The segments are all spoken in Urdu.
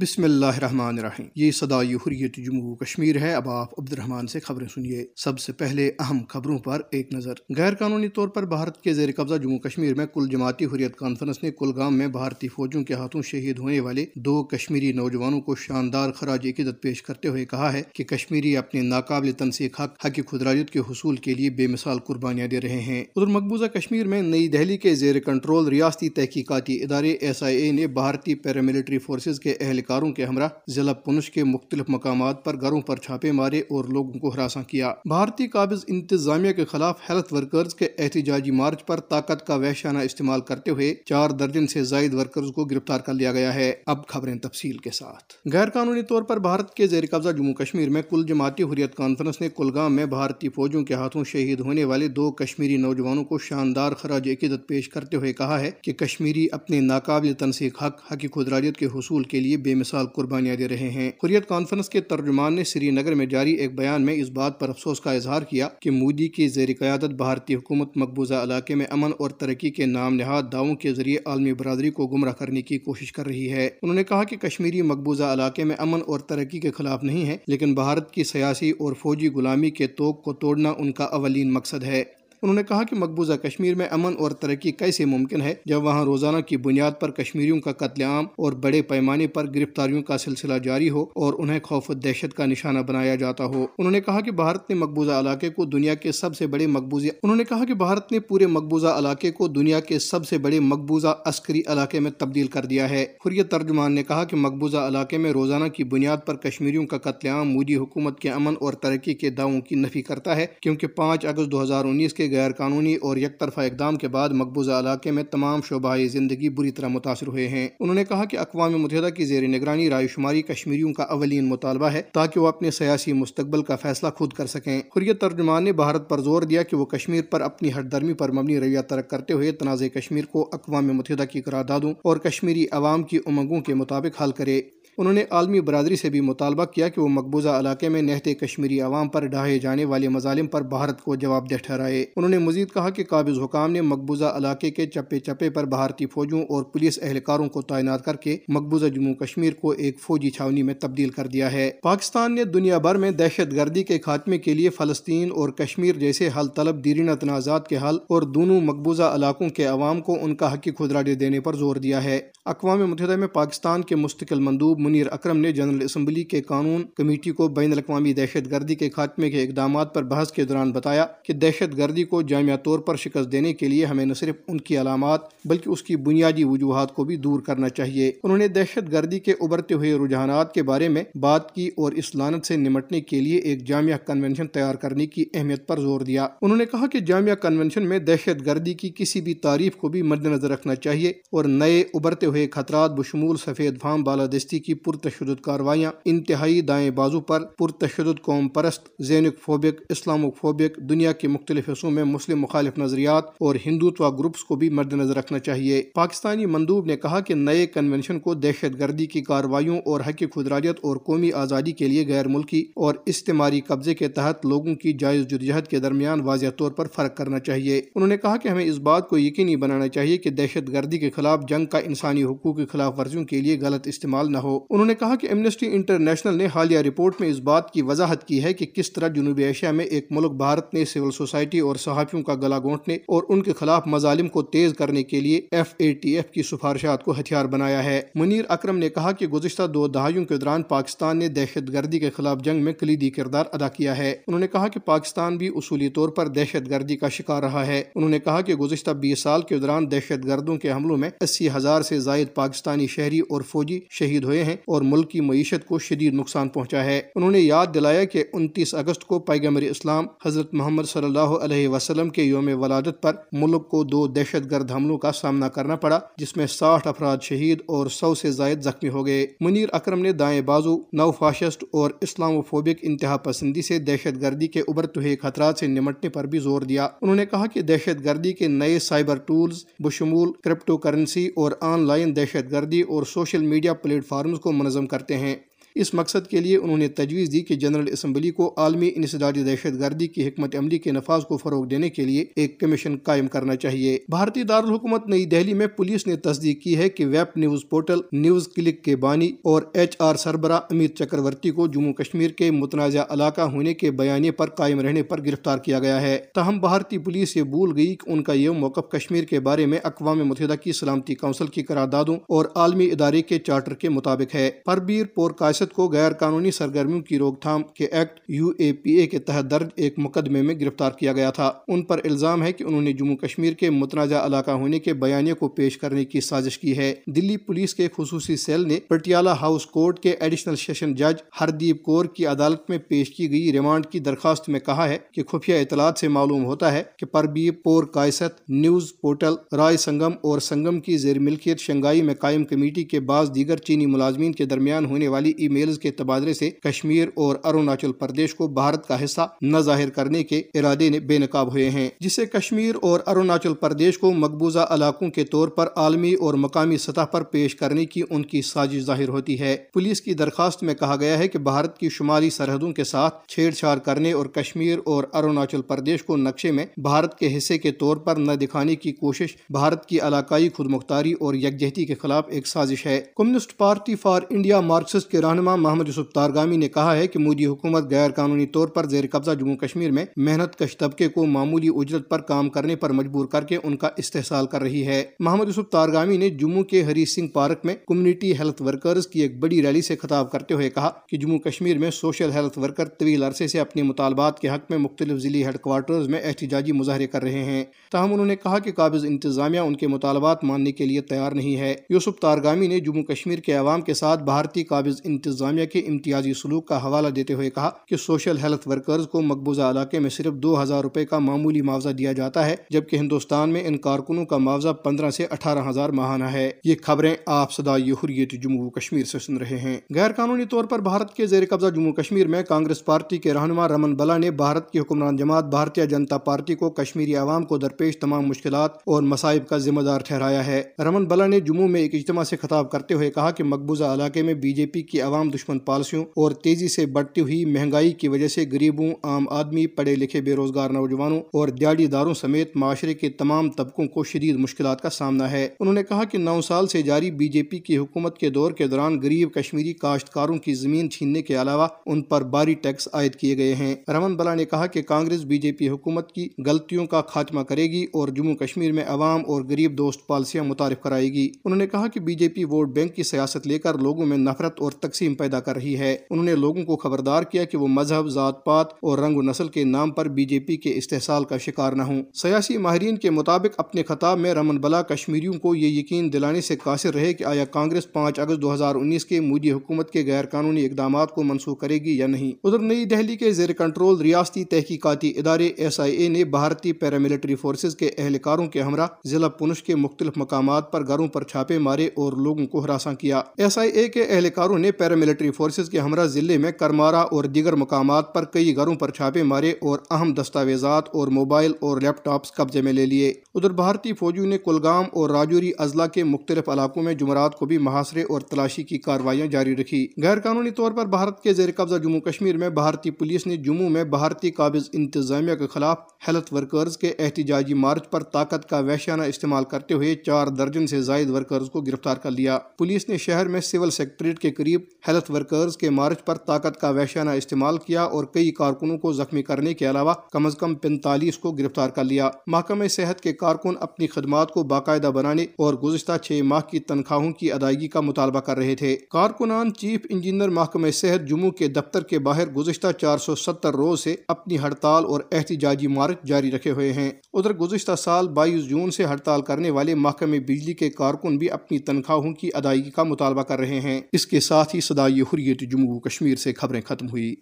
بسم اللہ الرحمن الرحیم۔ یہ صدائی حریت جموں کشمیر ہے۔ اب آپ عبد الرحمان سے خبریں سنیے۔ سب سے پہلے اہم خبروں پر ایک نظر۔ غیر قانونی طور پر بھارت کے زیر قبضہ جموں کشمیر میں کل جماعتی حریت کانفرنس نے کلگام میں بھارتی فوجوں کے ہاتھوں شہید ہونے والے دو کشمیری نوجوانوں کو شاندار خراج عقیدت پیش کرتے ہوئے کہا ہے کہ کشمیری اپنے ناقابل تنسیق حق حق خدراجت کے حصول کے لیے بے مثال قربانیاں دے رہے ہیں۔ ادھر مقبوضہ کشمیر میں نئی دہلی کے زیر کنٹرول ریاستی تحقیقاتی ادارے ایس آئی اے نے بھارتی پیراملٹری فورسز کے اہل اہلکار کے ہمراہ ضلع پنچ کے مختلف مقامات پر گھروں پر چھاپے مارے اور لوگوں کو ہراساں کیا۔ بھارتی قابض انتظامیہ کے خلاف ہیلتھ ورکرز کے احتجاجی مارچ پر طاقت کا وحشانہ استعمال کرتے ہوئے چار درجن سے زائد ورکرز کو گرفتار کر لیا گیا ہے۔ اب خبریں تفصیل کے ساتھ۔ غیر قانونی طور پر بھارت کے زیر قبضہ جموں کشمیر میں کل جماعتی حریت کانفرنس نے کلگام میں بھارتی فوجوں کے ہاتھوں شہید ہونے والے دو کشمیری نوجوانوں کو شاندار خراج عقیدت پیش کرتے ہوئے کہا ہے کہ کشمیری اپنے ناقابل تنسیق حق حقی خدراجت کے حصول کے لیے بے مثال قربانیاں دے رہے ہیں۔ حریت کانفرنس کے ترجمان نے سری نگر میں جاری ایک بیان میں اس بات پر افسوس کا اظہار کیا کہ مودی کی زیر قیادت بھارتی حکومت مقبوضہ علاقے میں امن اور ترقی کے نام نہاد دعووں کے ذریعے عالمی برادری کو گمراہ کرنے کی کوشش کر رہی ہے۔ انہوں نے کہا کہ کشمیری مقبوضہ علاقے میں امن اور ترقی کے خلاف نہیں ہے، لیکن بھارت کی سیاسی اور فوجی غلامی کے توق کو توڑنا ان کا اولین مقصد ہے۔ انہوں نے کہا کہ مقبوضہ کشمیر میں امن اور ترقی کیسے ممکن ہے جب وہاں روزانہ کی بنیاد پر کشمیریوں کا قتل عام اور بڑے پیمانے پر گرفتاریوں کا سلسلہ جاری ہو اور انہیں خوف و دہشت کا نشانہ بنایا جاتا ہو۔ انہوں نے کہا کہ بھارت نے مقبوضہ علاقے کو دنیا کے سب سے بڑے مقبوضہ انہوں نے کہا کہ بھارت نے پورے مقبوضہ علاقے کو دنیا کے سب سے بڑے مقبوضہ عسکری علاقے میں تبدیل کر دیا ہے۔ حریت ترجمان نے کہا کہ مقبوضہ علاقے میں روزانہ کی بنیاد پر کشمیریوں کا قتل عام مودی حکومت کے امن اور ترقی کے دعووں کی نفی کرتا ہے، کیونکہ پانچ اگست دو ہزار انیس کے غیر قانونی اور یک طرفہ اقدام کے بعد مقبوضہ علاقے میں تمام شعبہ زندگی بری طرح متاثر ہوئے ہیں۔ انہوں نے کہا کہ اقوام متحدہ کی زیر نگرانی رائے شماری کشمیریوں کا اولین مطالبہ ہے تاکہ وہ اپنے سیاسی مستقبل کا فیصلہ خود کر سکیں۔ حریت ترجمان نے بھارت پر زور دیا کہ وہ کشمیر پر اپنی ہر درمی پر مبنی رویہ ترک کرتے ہوئے تنازع کشمیر کو اقوام متحدہ کی قراردادوں اور کشمیری عوام کی امنگوں کے مطابق حل کرے۔ انہوں نے عالمی برادری سے بھی مطالبہ کیا کہ وہ مقبوضہ علاقے میں نہتے کشمیری عوام پر ڈھائے جانے والے مظالم پر بھارت کو جواب دہ ٹھہرائے۔ انہوں نے مزید کہا کہ قابض حکام نے مقبوضہ علاقے کے چپے چپے پر بھارتی فوجوں اور پولیس اہلکاروں کو تعینات کر کے مقبوضہ جموں کشمیر کو ایک فوجی چھاونی میں تبدیل کر دیا ہے۔ پاکستان نے دنیا بھر میں دہشت گردی کے خاتمے کے لیے فلسطین اور کشمیر جیسے حل طلب دیرینہ تنازعات کے حل اور دونوں مقبوضہ علاقوں کے عوام کو ان کا حقی خدراجے دینے پر زور دیا ہے۔ اقوام متحدہ میں پاکستان کے مستقل مندوب منیر اکرم نے جنرل اسمبلی کے قانون کمیٹی کو بین الاقوامی دہشت گردی کے خاتمے کے اقدامات پر بحث کے دوران بتایا کہ دہشت گردی کو جامعہ طور پر شکست دینے کے لیے ہمیں نہ صرف ان کی علامات بلکہ اس کی بنیادی وجوہات کو بھی دور کرنا چاہیے۔ انہوں نے دہشت گردی کے ابھرتے ہوئے رجحانات کے بارے میں بات کی اور اس لانت سے نمٹنے کے لیے ایک جامعہ کنونشن تیار کرنے کی اہمیت پر زور دیا۔ انہوں نے کہا کہ جامعہ کنونشن میں دہشت گردی کی کسی بھی تعریف کو بھی مد نظر رکھنا چاہیے اور نئے ابھرتے ہوئے خطرات بشمول سفید فام بالادستی کی پرتشدد کاروائیاں انتہائی دائیں بازو پر پرتشدد قوم پرست، زینک فوبک اسلام فوبک، دنیا کے مختلف حصوں میں مسلم مخالف نظریات اور ہندوتوا گروپس کو بھی مد نظر رکھنا چاہیے۔ پاکستانی مندوب نے کہا کہ نئے کنونشن کو دہشت گردی کی کاروائیوں اور حق خدراجت اور قومی آزادی کے لیے غیر ملکی اور استعماری قبضے کے تحت لوگوں کی جائز جدجہد کے درمیان واضح طور پر فرق کرنا چاہیے۔ انہوں نے کہا کہ ہمیں اس بات کو یقینی بنانا چاہیے کہ دہشت گردی کے خلاف جنگ کا انسانی حقوق کی خلاف ورزیوں کے لیے غلط استعمال نہ ہو۔ انہوں نے کہا کہ ایمنسٹی انٹرنیشنل نے حالیہ رپورٹ میں اس بات کی وضاحت کی ہے کہ کس طرح جنوبی ایشیا میں ایک ملک بھارت نے سول سوسائٹی اور صحافیوں کا گلا گھونٹنے اور ان کے خلاف مظالم کو تیز کرنے کے لیے ایف اے ٹی ایف کی سفارشات کو ہتھیار بنایا ہے۔ منیر اکرم نے کہا کہ گزشتہ دو دہائیوں کے دوران پاکستان نے دہشت گردی کے خلاف جنگ میں کلیدی کردار ادا کیا ہے۔ انہوں نے کہا کہ پاکستان بھی اصولی طور پر دہشت گردی کا شکار رہا ہے۔ انہوں نے کہا کہ گزشتہ بیس سال کے دوران دہشت گردوں کے حملوں میں اسی ہزار سے زائد پاکستانی شہری اور فوجی شہید ہوئے ہیں۔ اور ملک کی معیشت کو شدید نقصان پہنچا ہے۔ انہوں نے یاد دلایا کہ انتیس اگست کو پیغمبر اسلام حضرت محمد صلی اللہ علیہ وسلم کے یوم ولادت پر ملک کو دو دہشت گرد حملوں کا سامنا کرنا پڑا، جس میں ساٹھ افراد شہید اور سو سے زائد زخمی ہو گئے۔ منیر اکرم نے دائیں بازو نو فاشسٹ اور اسلام و فوبک انتہا پسندی سے دہشت گردی کے ابھرتے ہوئے خطرات سے نمٹنے پر بھی زور دیا۔ انہوں نے کہا کہ دہشت گردی کے نئے سائبر ٹولز، بشمول کرپٹو کرنسی اور آن لائن دہشت گردی اور سوشل میڈیا پلیٹ فارمز کو منظم کرتے ہیں۔ اس مقصد کے لیے انہوں نے تجویز دی کہ جنرل اسمبلی کو عالمی انسدادی دہشت گردی کی حکمت عملی کے نفاذ کو فروغ دینے کے لیے ایک کمیشن قائم کرنا چاہیے۔ بھارتی دارالحکومت نئی دہلی میں پولیس نے تصدیق کی ہے کہ web news portal NewsClick کے بانی اور ایچ آر سربراہ امت چکرورتی کو جموں کشمیر کے متنازع علاقہ ہونے کے بیانے پر قائم رہنے پر گرفتار کیا گیا ہے۔ تاہم بھارتی پولیس یہ بھول گئی کہ ان کا یہ موقف کشمیر کے بارے میں اقوام متحدہ کی سلامتی کونسل کی قراردادوں اور عالمی ادارے کے چارٹر کے مطابق ہے۔ پربیر پور کاشت کو غیر قانونی سرگرمیوں کی روک تھام کے ایکٹ یو اے پی اے کے تحت درج ایک مقدمے میں گرفتار کیا گیا تھا۔ ان پر الزام ہے کہ انہوں نے جموں کشمیر کے متنازع علاقہ ہونے کے بیانیے کو پیش کرنے کی سازش کی ہے۔ دلی پولیس کے خصوصی سیل نے پٹیالہ ہاؤس کورٹ کے ایڈیشنل سیشن جج ہردیپ کور کی عدالت میں پیش کی گئی ریمانڈ کی درخواست میں کہا ہے کہ خفیہ اطلاعات سے معلوم ہوتا ہے کہ پربی پور کائست نیوز پورٹل، رائے سنگم اور سنگم کی زیر ملکیت شنگائی میں قائم کمیٹی کے بعض دیگر چینی ملازمین کے درمیان ہونے والی ای میلز کے تبادلے سے کشمیر اور اروناچل پردیش کو بھارت کا حصہ نہ ظاہر کرنے کے ارادے نے بے نقاب ہوئے ہیں، جسے کشمیر اور اروناچل پردیش کو مقبوضہ علاقوں کے طور پر عالمی اور مقامی سطح پر پیش کرنے کی ان کی سازش ظاہر ہوتی ہے۔ پولیس کی درخواست میں کہا گیا ہے کہ بھارت کی شمالی سرحدوں کے ساتھ چھیڑ چھاڑ کرنے اور کشمیر اور اروناچل پردیش کو نقشے میں بھارت کے حصے کے طور پر نہ دکھانے کی کوشش بھارت کی علاقائی خود مختاری اور یکجہتی کے خلاف ایک سازش ہے۔ Communist Party for India Marxist کے رہنما محمد یوسف تارگامی نے کہا ہے کہ مودی حکومت غیر قانونی طور پر زیر قبضہ جموں کشمیر میں محنت کش طبقے کو معمولی اجرت پر کام کرنے پر مجبور کر کے ان کا استحصال کر رہی ہے۔ محمد یوسف تارگامی نے جموں کے ہری سنگھ پارک میں کمیونٹی ہیلتھ ورکرز کی ایک بڑی ریلی سے خطاب کرتے ہوئے کہا کہ جموں کشمیر میں سوشل ہیلتھ ورکر طویل عرصے سے اپنے مطالبات کے حق میں مختلف ضلعی ہیڈ کوارٹرز میں احتجاجی مظاہرے کر رہے ہیں۔ تاہم انہوں نے کہا کہ قابض انتظامیہ ان کے مطالبات ماننے کے لیے تیار نہیں ہے۔ یوسف تارگامی نے جموں کشمیر کے عوام کے ساتھ بھارتی قابض انتظامیہ کے امتیازی سلوک کا حوالہ دیتے ہوئے کہا کہ سوشل ہیلتھ ورکرز کو مقبوضہ علاقے میں صرف دو ہزار روپے کا معمولی معاوضہ دیا جاتا ہے، جبکہ ہندوستان میں ان کارکنوں کا معاوضہ پندرہ سے اٹھارہ ہزار ماہانہ ہے۔ یہ خبریں آپ صدا حریت جموں کشمیر سے سن رہے ہیں۔ غیر قانونی طور پر بھارت کے زیر قبضہ جموں کشمیر میں کانگریس پارٹی کے رہنما رمن بلا نے بھارت کی حکمران جماعت بھارتیہ جنتا پارٹی کو کشمیری عوام کو درپیش تمام مشکلات اور مسائب کا ذمہ دار ٹھہرایا ہے۔ رمن بلا نے جموں میں ایک اجتماع سے خطاب کرتے ہوئے کہا کہ مقبوضہ علاقے میں بی جے پی کی عوام دشمن پالیسیوں اور تیزی سے بڑھتی ہوئی مہنگائی کی وجہ سے غریبوں، عام آدمی، پڑھے لکھے بے روزگار نوجوانوں اور دیاڑی داروں سمیت معاشرے کے تمام طبقوں کو شدید مشکلات کا سامنا ہے۔ انہوں نے کہا کہ نو سال سے جاری بی جے پی کی حکومت کے دور کے دوران غریب کشمیری کاشتکاروں کی زمین چھیننے کے علاوہ ان پر باری ٹیکس عائد کیے گئے ہیں۔ رمن بلا نے کہا کہ کانگریس بی جے پی حکومت کی غلطیوں کا خاتمہ کرے گی اور جموں کشمیر میں عوام اور غریب دوست پالیسیاں متعارف کرائے گی۔ انہوں نے کہا کہ B J P vote bank کی سیاست لے کر لوگوں میں نفرت اور تقسیم پیدا کر رہی ہے۔ انہوں نے لوگوں کو خبردار کیا کہ وہ مذہب، ذات پات اور رنگ و نسل کے نام پر بی جے پی کے استحصال کا شکار نہ ہوں۔ سیاسی ماہرین کے مطابق اپنے خطاب میں رمن بلا کشمیریوں کو یہ یقین دلانے سے قاصر رہے کہ آیا کانگریس پانچ اگست دو ہزار انیس کے مودی حکومت کے غیر قانونی اقدامات کو منسوخ کرے گی یا نہیں۔ ادھر نئی دہلی کے زیر کنٹرول ریاستی تحقیقاتی ادارے ایس آئی اے نے بھارتی پیراملٹری فورسز کے اہلکاروں کے ہمراہ ضلع پنچ کے مختلف مقامات پر گھروں پر چھاپے مارے اور لوگوں کو ہراساں کیا۔ ایس آئی اے کے اہلکاروں نے پیرا پیراملٹری فورسز کے ہمراہ ضلع میں کرمارا اور دیگر مقامات پر کئی گھروں پر چھاپے مارے اور اہم دستاویزات اور موبائل اور لیپ ٹاپس قبضے میں لے لیے۔ ادھر بھارتی فوجیوں نے کلگام اور راجوری اضلاع کے مختلف علاقوں میں جمعرات کو بھی محاصرے اور تلاشی کی کاروائیاں جاری رکھی۔ غیر قانونی طور پر بھارت کے زیر قبضہ جموں کشمیر میں بھارتی پولیس نے جموں میں بھارتی قابض انتظامیہ کے خلاف ہیلتھ ورکرز کے احتجاجی مارچ پر طاقت کا وحشانہ استعمال کرتے ہوئے چار درجن سے زائد ورکرز کو گرفتار کر لیا۔ پولیس نے شہر میں سول سیکٹریٹ کے قریب ہیلتھ ورکرز کے مارچ پر طاقت کا وحشانہ استعمال کیا اور کئی کارکنوں کو زخمی کرنے کے علاوہ کم از کم پینتالیس کو گرفتار کر لیا۔ محکمہ صحت کے کارکن اپنی خدمات کو باقاعدہ بنانے اور گزشتہ چھ ماہ کی تنخواہوں کی ادائیگی کا مطالبہ کر رہے تھے۔ کارکنان چیف انجینئر محکمہ صحت جموں کے دفتر کے باہر گزشتہ چار سو ستر روز سے اپنی ہڑتال اور احتجاجی مارچ جاری رکھے ہوئے ہیں۔ ادھر گزشتہ سال بائیس جون سے ہڑتال کرنے والے محکمہ بجلی کے کارکن بھی اپنی تنخواہوں کی ادائیگی کا مطالبہ کر رہے ہیں۔ اس کے ساتھ ہی صدائی حریت جموں کشمیر سے خبریں ختم ہوئی۔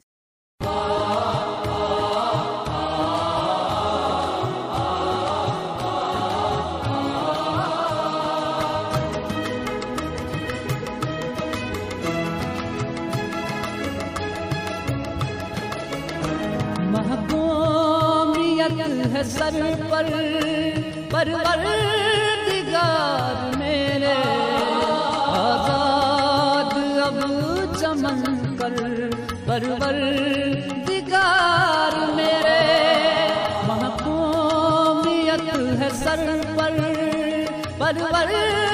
سر پر پروردگار میرے۔ پرور دگار میرے محکومیت ہے سر پر پروردگار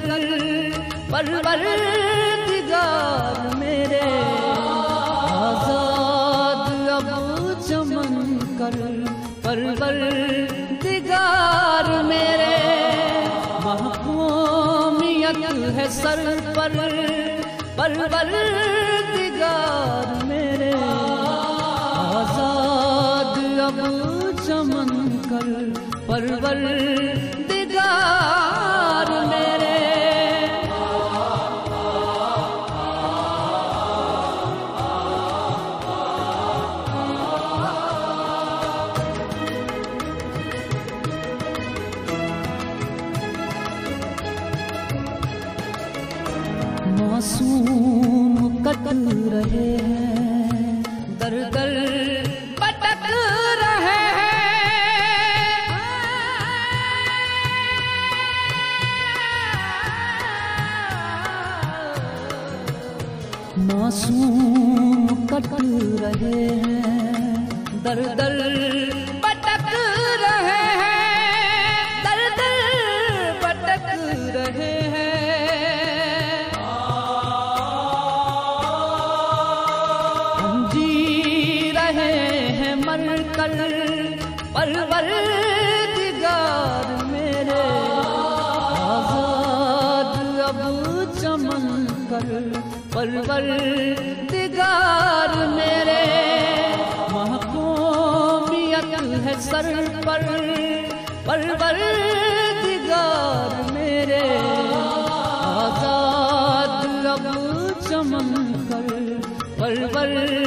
ستم گر پروردگار میرے آزاد اب چمن کر پروردگار میرے محکومیت ہے سر پر پروردگار میرے آزاد اب چمن کر پروردگار میرے معصوم کٹ رہے ہیں در در پروردگار میرے محکومیت ہے سر پر۔ پروردگار میرے آزاد لب چمن کر پروردگار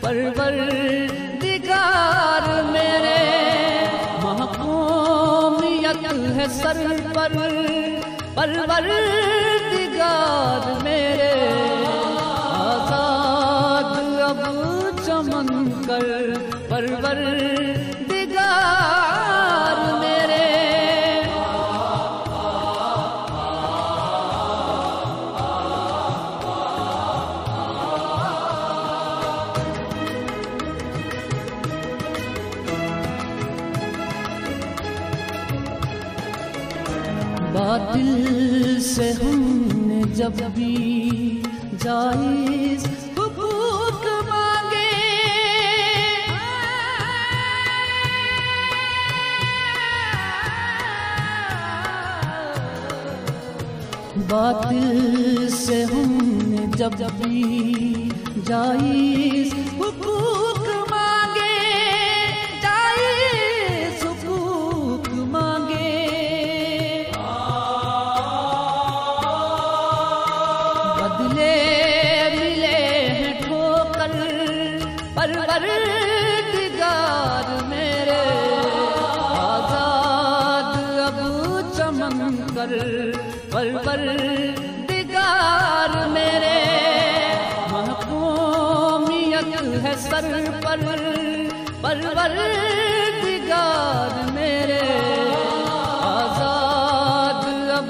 پرور دگار میرے، محکومیت ہے سر پر۔ پرور دگار میرے، آزاد اب چمن کر۔ پروردگار باطل سے ہم نے جب بھی جائز حقوق مانگے۔ باطل سے ہم نے جب بھی جائز حقوق پروردگار میرے آزاد اب چمن کر پروردگار میرے محکومیت ہے سر پر پروردگار میرے آزاد اب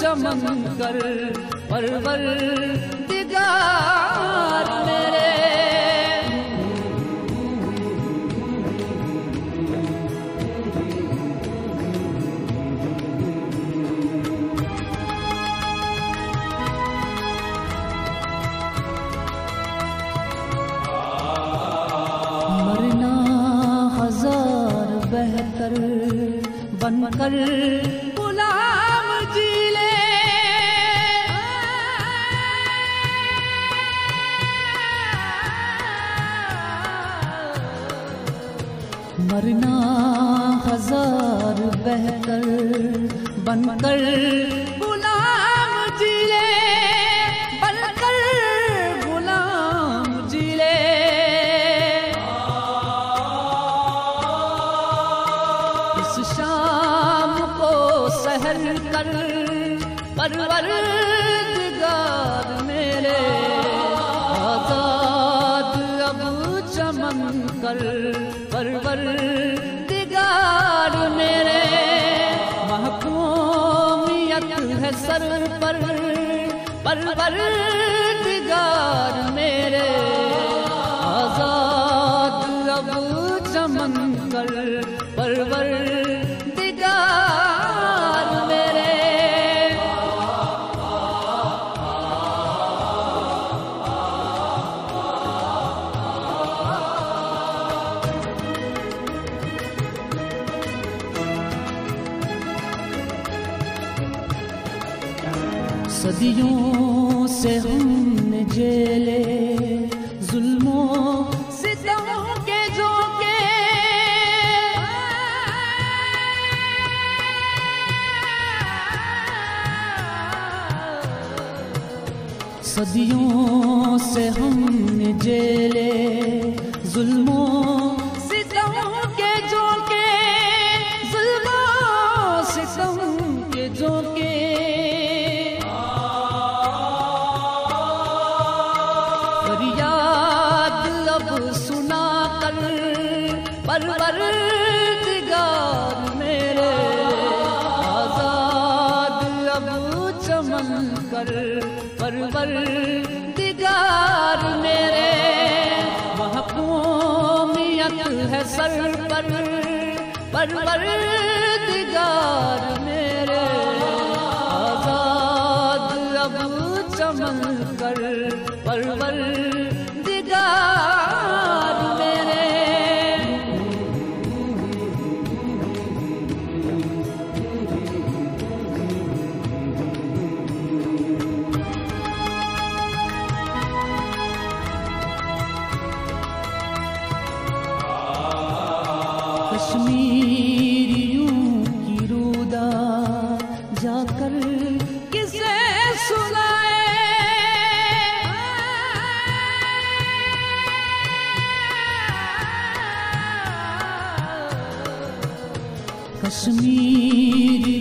چمن کر پروردگار کر غلام جی لے۔ مرنا ہزار بہتر بن کر کر پروردگار میرے آزاد اب چمن کر پروردگار میرے صدیوں سے ہم پروردگار کشمیری